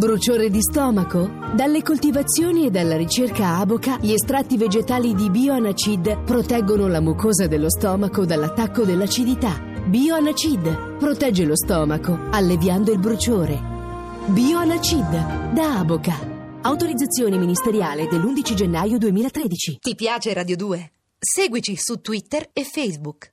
Bruciore di stomaco? Dalle coltivazioni e dalla ricerca Aboca, gli estratti vegetali di Bioanacid proteggono la mucosa dello stomaco dall'attacco dell'acidità. Bioanacid protegge lo stomaco, alleviando il bruciore. Bioanacid da Aboca. Autorizzazione ministeriale dell'11 gennaio 2013. Ti piace Radio 2? Seguici su Twitter e Facebook.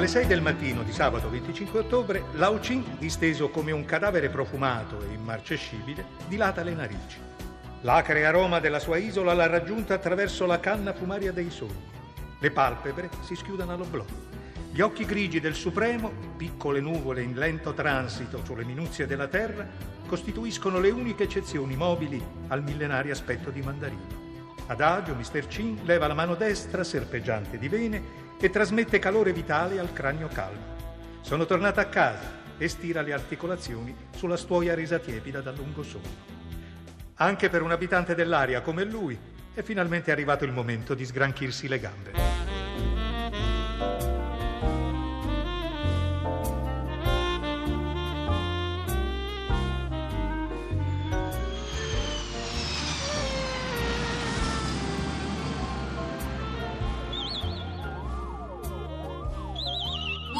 Alle 6 del mattino di sabato 25 ottobre, Lao Chin, disteso come un cadavere profumato e immarcescibile, dilata le narici. L'acre aroma della sua isola l'ha raggiunta attraverso la canna fumaria dei sogni. Le palpebre si schiudono all'oblò. Gli occhi grigi del Supremo, piccole nuvole in lento transito sulle minuzie della terra, costituiscono le uniche eccezioni mobili al millenario aspetto di mandarino. Adagio, Mr. Chin leva la mano destra, serpeggiante di vene, e trasmette calore vitale al cranio calmo. Sono tornata a casa e stira le articolazioni sulla stuoia resa tiepida dal lungo sonno. Anche per un abitante dell'aria come lui è finalmente arrivato il momento di sgranchirsi le gambe.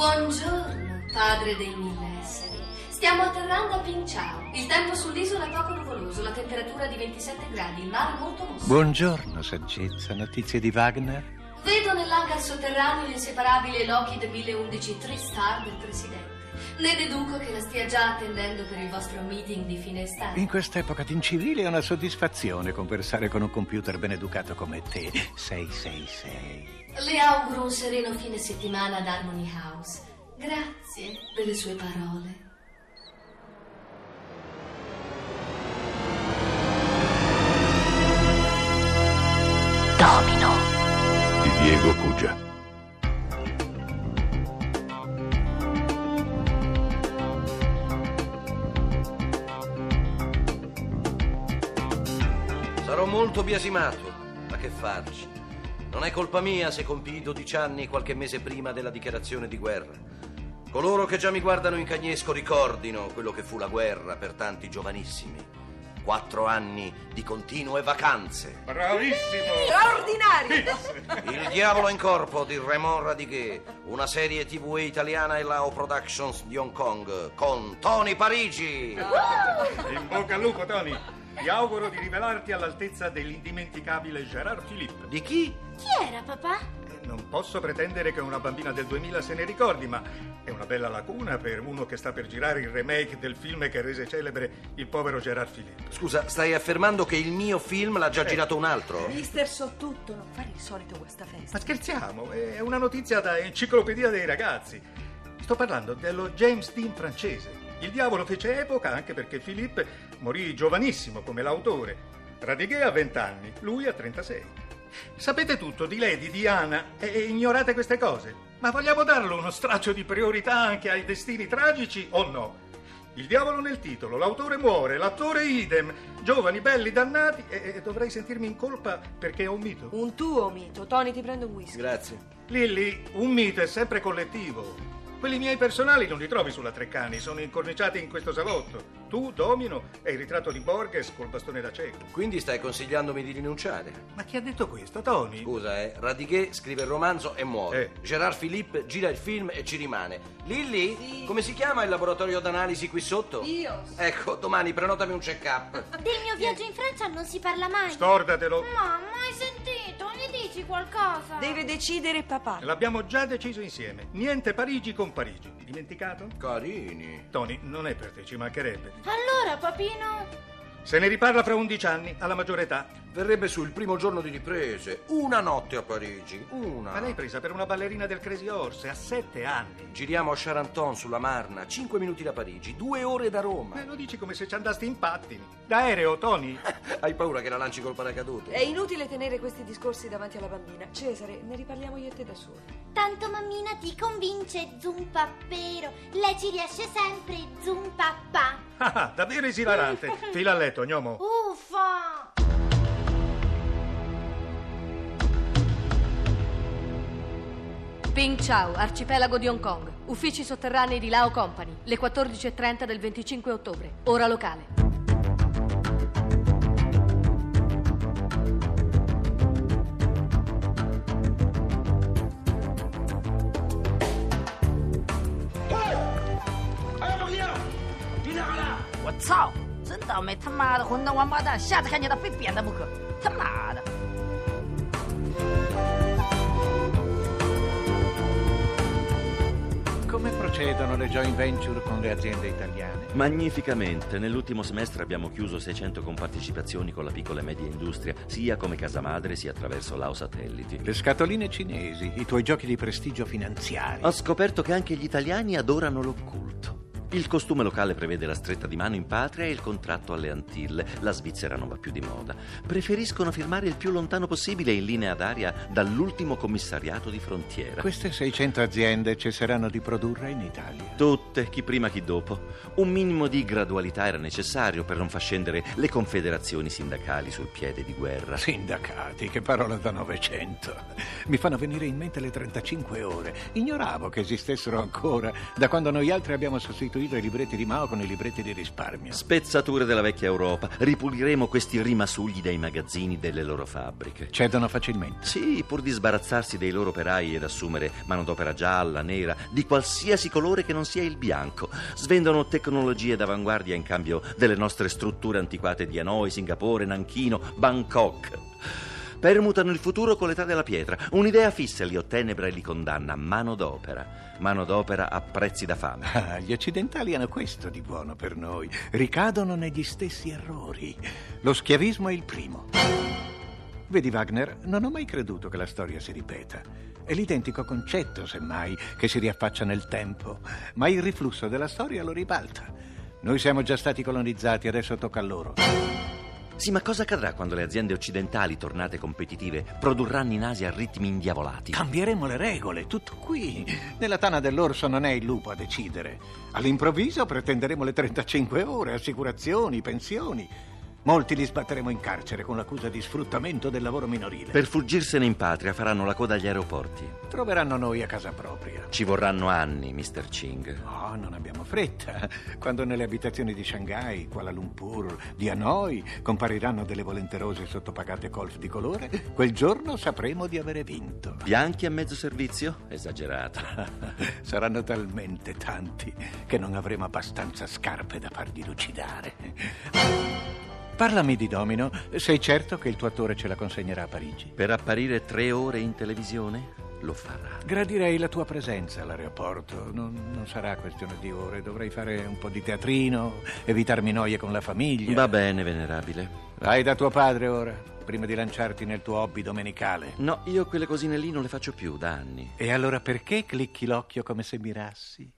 Buongiorno, padre dei mille esseri. Stiamo atterrando a Pinciao. Il tempo sull'isola è poco nuvoloso, la temperatura di 27 gradi, il mare molto mosso. Buongiorno, saggezza. Notizie di Wagner? Vedo nell'hangar sotterraneo l'inseparabile Lockheed 1011 Tristar del presidente. Ne deduco che la stia già attendendo per il vostro meeting di fine estate. In quest'epoca d'incivile è una soddisfazione conversare con un computer ben educato come te. 666. Le auguro un sereno fine settimana ad Harmony House. Grazie delle sue parole. Domino. di Diego Cugia. Sarò molto biasimato, ma che farci? Non è colpa mia se compii 12 anni qualche mese prima della dichiarazione di guerra. Coloro che già mi guardano in cagnesco ricordino quello che fu la guerra per tanti giovanissimi. Quattro anni di continue vacanze. Bravissimo! Straordinario! Il diavolo in corpo di Raymond Radiguet, una serie tv italiana e Lao Productions di Hong Kong con Tony Parigi. In bocca al lupo, Tony! Ti auguro di rivelarti all'altezza dell'indimenticabile Gérard Philippe. Di chi? Chi era papà? Non posso pretendere che una bambina del 2000 se ne ricordi, ma è una bella lacuna per uno che sta per girare il remake del film che rese celebre il povero Gérard Philippe. Scusa, stai affermando che il mio film l'ha già girato un altro? Mister so tutto, non fare il solito questa festa. Ma scherziamo, è una notizia da enciclopedia dei ragazzi. Sto parlando dello James Dean francese. Il diavolo fece epoca anche perché Philippe morì giovanissimo come l'autore. Radiguet a 20 anni, lui a 36. Sapete tutto di Lady Diana e, e ignorate queste cose? Ma vogliamo darle uno straccio di priorità anche ai destini tragici o no? Il diavolo nel titolo, l'autore muore, l'attore idem, giovani, belli, dannati e, e dovrei sentirmi in colpa perché è un mito. Un tuo mito. Tony, ti prendo un whisky. Grazie. Lilli, un mito è sempre collettivo. Quelli miei personali non li trovi sulla Treccani, sono incorniciati in questo salotto. Tu, Domino, e il ritratto di Borges col bastone da cieco. Quindi stai consigliandomi di rinunciare? Ma chi ha detto questo, Tony? Scusa, eh. Radiguet scrive il romanzo e muore. Eh. Gerard Philippe gira il film e ci rimane. Lilli? Sì. Come si chiama il laboratorio d'analisi qui sotto? Io. Ecco, domani prenotami un check-up. Del mio viaggio in Francia non si parla mai. Scordatelo. Mamma, hai sentito? Dici qualcosa? Deve decidere papà. L'abbiamo già deciso insieme. Niente Parigi con Parigi. Dimenticato? Carini. Tony, non è per te, ci mancherebbe. Allora, papino? Se ne riparla fra 11 anni, alla maggiore età. Verrebbe su il primo giorno di riprese. Una notte a Parigi, una. Ma lei è presa per una ballerina del Crazy Horse a 7 anni. Giriamo a Charenton sulla Marna, 5 minuti da Parigi, 2 ore da Roma. Me lo dici come se ci andasti in pattini. D'aereo, Tony. Hai paura che la lanci col paracadute? È inutile tenere questi discorsi davanti alla bambina. Cesare, ne riparliamo io e te da soli. Tanto mammina ti convince, zumpappero. Lei ci riesce sempre, zumpapà. Ah, davvero esilarante. Fila a letto, gnomo. Uffa! Ping Chau, arcipelago di Hong Kong. Uffici sotterranei di Lao Company, le 14.30 del 25 ottobre. Ora locale. “我操！真倒霉！他妈的混蛋王八蛋，下次看见他非扁他不可！他妈的！” Come procedono le joint venture con le aziende italiane? Magnificamente, nell'ultimo semestre abbiamo chiuso 600 compartecipazioni con la piccola e media industria, sia come casa madre sia attraverso Lao Satelliti. Le scatoline cinesi, i tuoi giochi di prestigio finanziari. Ho scoperto che anche gli italiani adorano l'occulto. Il costume locale prevede la stretta di mano in patria e il contratto alle Antille. La Svizzera non va più di moda. Preferiscono firmare il più lontano possibile in linea d'aria dall'ultimo commissariato di frontiera. Queste 600 aziende cesseranno di produrre in Italia. Tutte, chi prima chi dopo. Un minimo di gradualità era necessario per non far scendere le confederazioni sindacali sul piede di guerra. Sindacati, che parola da Novecento. Mi fanno venire in mente le 35 ore. Ignoravo che esistessero ancora da quando noi altri abbiamo sostituito i libretti di Mao con i libretti di risparmio. Spezzature della vecchia Europa. Ripuliremo questi rimasugli dai magazzini delle loro fabbriche. Cedono facilmente. Sì, pur di sbarazzarsi dei loro operai ed assumere manodopera gialla, nera, di qualsiasi colore che non sia il bianco. Svendono tecnologie d'avanguardia in cambio delle nostre strutture antiquate di Hanoi, Singapore, Nanchino, Bangkok. Permutano il futuro con l'età della pietra. Un'idea fissa li ottenebra e li condanna. Manodopera. Manodopera a prezzi da fame. Ah, gli occidentali hanno questo di buono per noi. Ricadono negli stessi errori. Lo schiavismo è il primo. Vedi, Wagner, non ho mai creduto che la storia si ripeta. È l'identico concetto, semmai, che si riaffaccia nel tempo, ma il riflusso della storia lo ribalta. Noi siamo già stati colonizzati, adesso tocca a loro. Sì, ma cosa accadrà quando le aziende occidentali, tornate competitive, produrranno in Asia a ritmi indiavolati? Cambieremo le regole, tutto qui. Nella tana dell'orso non è il lupo a decidere. All'improvviso pretenderemo le 35 ore, assicurazioni, pensioni. Molti li sbatteremo in carcere con l'accusa di sfruttamento del lavoro minorile. Per fuggirsene in patria faranno la coda agli aeroporti. Troveranno noi a casa propria. Ci vorranno anni, Mr. Ching. No, non abbiamo fretta. Quando nelle abitazioni di Shanghai, Kuala Lumpur, di Hanoi compariranno delle volenterose sottopagate golf di colore, quel giorno sapremo di avere vinto. Bianchi a mezzo servizio? Esagerato. Saranno talmente tanti che non avremo abbastanza scarpe da farli lucidare. Parlami di Domino. Sei certo che il tuo attore ce la consegnerà a Parigi? Per apparire tre ore in televisione? Lo farà. Gradirei la tua presenza all'aeroporto. Non, non, sarà questione di ore. Dovrei fare un po' di teatrino, evitarmi noie con la famiglia. Va bene, venerabile. Vai da tuo padre ora, prima di lanciarti nel tuo hobby domenicale. No, io quelle cosine lì non le faccio più da anni. E allora perché clicchi l'occhio come se mirassi?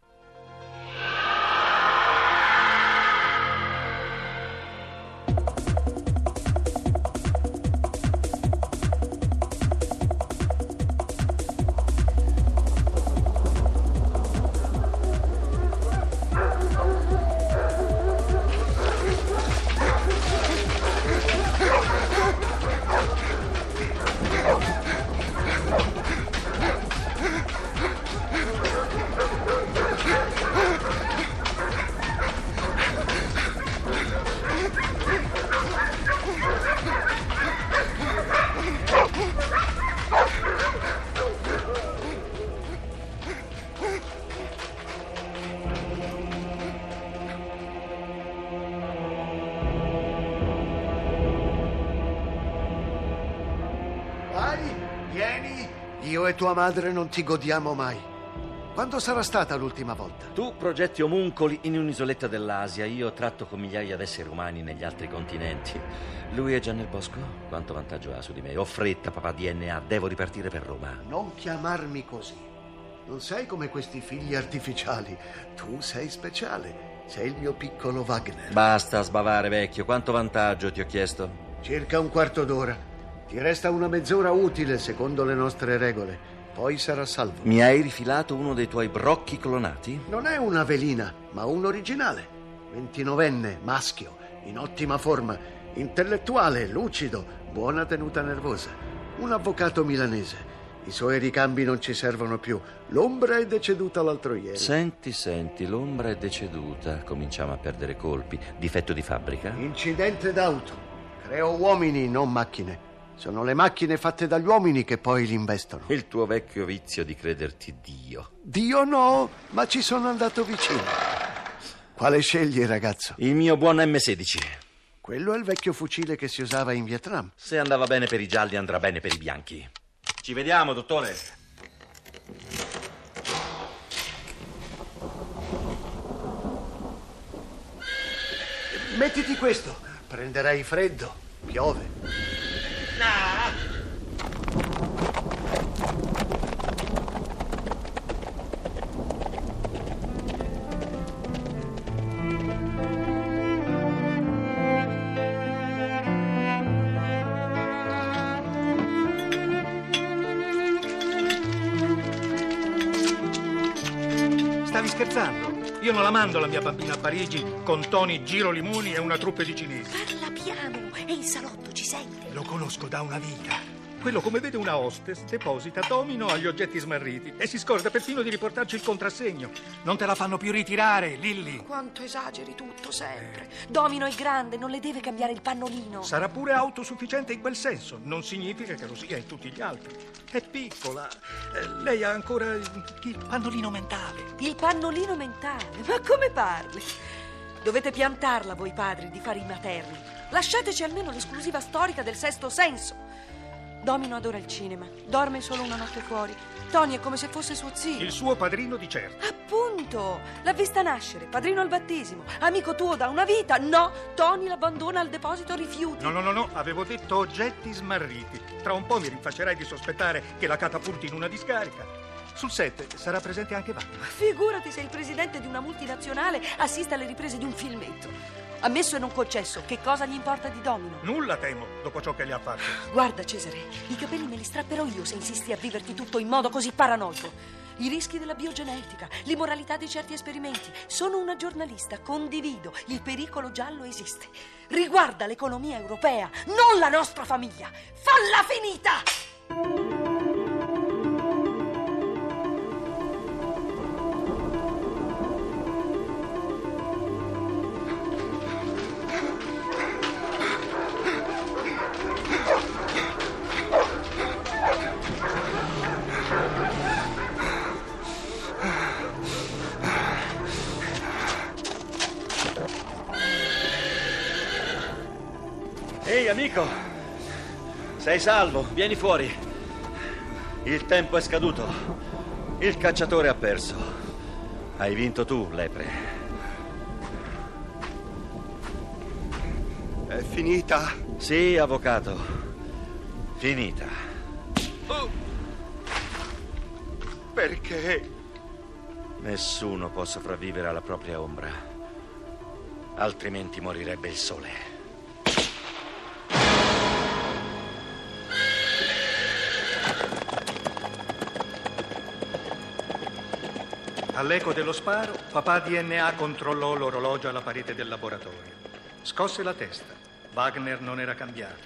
Io e tua madre non ti godiamo mai. Quando sarà stata l'ultima volta? Tu progetti omuncoli in un'isoletta dell'Asia, io tratto con migliaia d'esseri umani negli altri continenti. Lui è già nel bosco? Quanto vantaggio ha su di me? Ho fretta, papà DNA, devo ripartire per Roma. Non chiamarmi così. Non sei come questi figli artificiali. Tu sei speciale. Sei il mio piccolo Wagner. Basta sbavare, vecchio. Quanto vantaggio ti ho chiesto? Circa un quarto d'ora. Ti resta una mezz'ora utile secondo le nostre regole. Poi sarà salvo. Mi hai rifilato uno dei tuoi brocchi clonati? Non è una velina, ma un originale. Ventinovenne, maschio, in ottima forma, intellettuale, lucido, buona tenuta nervosa. Un avvocato milanese. I suoi ricambi non ci servono più. L'ombra è deceduta l'altro ieri. Senti, senti, l'ombra è deceduta. Cominciamo a perdere colpi. Difetto di fabbrica? Incidente d'auto. Creo uomini, non macchine. Sono le macchine fatte dagli uomini che poi li investono. Il tuo vecchio vizio di crederti Dio. Dio no, ma ci sono andato vicino. Quale scegli, ragazzo? Il mio buon M16. Quello è il vecchio fucile che si usava in Vietnam. Se andava bene per i gialli, andrà bene per i bianchi. Ci vediamo, dottore. Mettiti questo, prenderai freddo. Piove. Stavi scherzando? Io non la mando la mia bambina a Parigi con Tony Giro Limoni e una truppe di cinesi. Conosco da una vita. Quello, come vede una hostess, deposita domino agli oggetti smarriti e si scorda perfino di riportarci il contrassegno. Non te la fanno più ritirare, Lilli. Quanto esageri tutto sempre. Domino è grande, non le deve cambiare il pannolino. Sarà pure autosufficiente in quel senso, non significa che lo sia in tutti gli altri. È piccola. Eh, Lei ha ancora il pannolino mentale. Il pannolino mentale? Ma come parli? Dovete piantarla voi padri di fare i materni. Lasciateci almeno l'esclusiva storica del sesto senso. Domino adora il cinema, dorme solo una notte fuori. Tony è come se fosse suo zio. Il suo padrino di certo. Appunto, l'ha vista nascere, padrino al battesimo, amico tuo da una vita. No, Tony l'abbandona al deposito rifiuti. No, no, no, no, avevo detto oggetti smarriti. Tra un po' mi rinfaccerai di sospettare che la catapulti in una discarica. Sul set sarà presente anche Wagner. Figurati se il presidente di una multinazionale assiste alle riprese di un filmetto. Ammesso e non concesso, che cosa gli importa di Domino? Nulla temo, dopo ciò che gli ha fatto. Guarda, Cesare, i capelli me li strapperò io se insisti a viverti tutto in modo così paranoico. I rischi della biogenetica, l'immoralità di certi esperimenti. Sono una giornalista, condivido. Il pericolo giallo esiste. Riguarda l'economia europea, non la nostra famiglia. Falla finita! Ehi, amico. Sei salvo, vieni fuori. Il tempo è scaduto. Il cacciatore ha perso. Hai vinto tu, lepre. È finita? Sì, avvocato. Finita. Perché? Nessuno può sopravvivere alla propria ombra. Altrimenti morirebbe il sole. All'eco dello sparo, papà DNA controllò l'orologio alla parete del laboratorio. Scosse la testa. Wagner non era cambiato.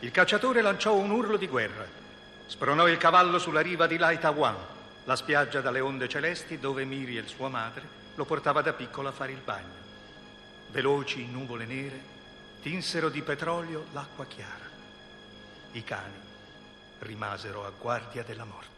Il cacciatore lanciò un urlo di guerra. Spronò il cavallo sulla riva di Lai Tawan, la spiaggia dalle onde celesti dove Miriel, sua madre, lo portava da piccolo a fare il bagno. Veloci nuvole nere tinsero di petrolio l'acqua chiara. I cani rimasero a guardia della morte.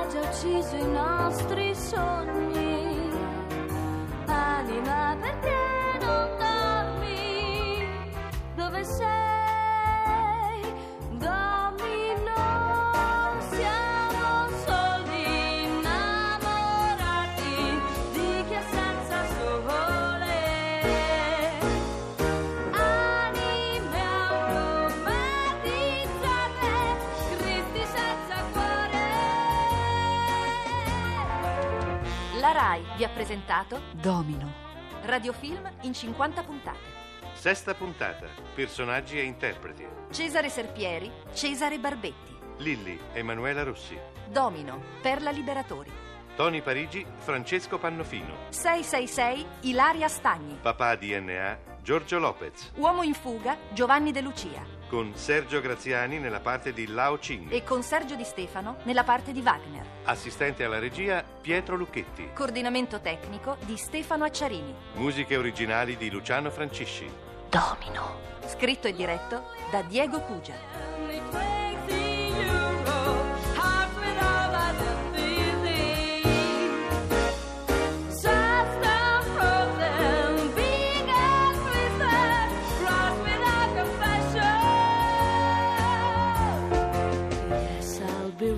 già ucciso i nostri sogni. Anima perché non dormi? Dove sei? La RAI vi ha presentato Domino. Radiofilm in 50 puntate. Sesta puntata. Personaggi e interpreti. Cesare Serpieri, Cesare Barbetti. Lilli, Emanuela Rossi. Domino, Perla Liberatori. Tony Parigi, Francesco Pannofino. 666, Ilaria Stagni. Papà DNA, Giorgio Lopez. Uomo in fuga, Giovanni De Lucia. Con Sergio Graziani nella parte di Lao Ching. E con Sergio Di Stefano nella parte di Wagner. Assistente alla regia, Pietro Lucchetti. Coordinamento tecnico di Stefano Acciarini. Musiche originali di Luciano Francisci. Domino. Scritto e diretto da Diego Cugia.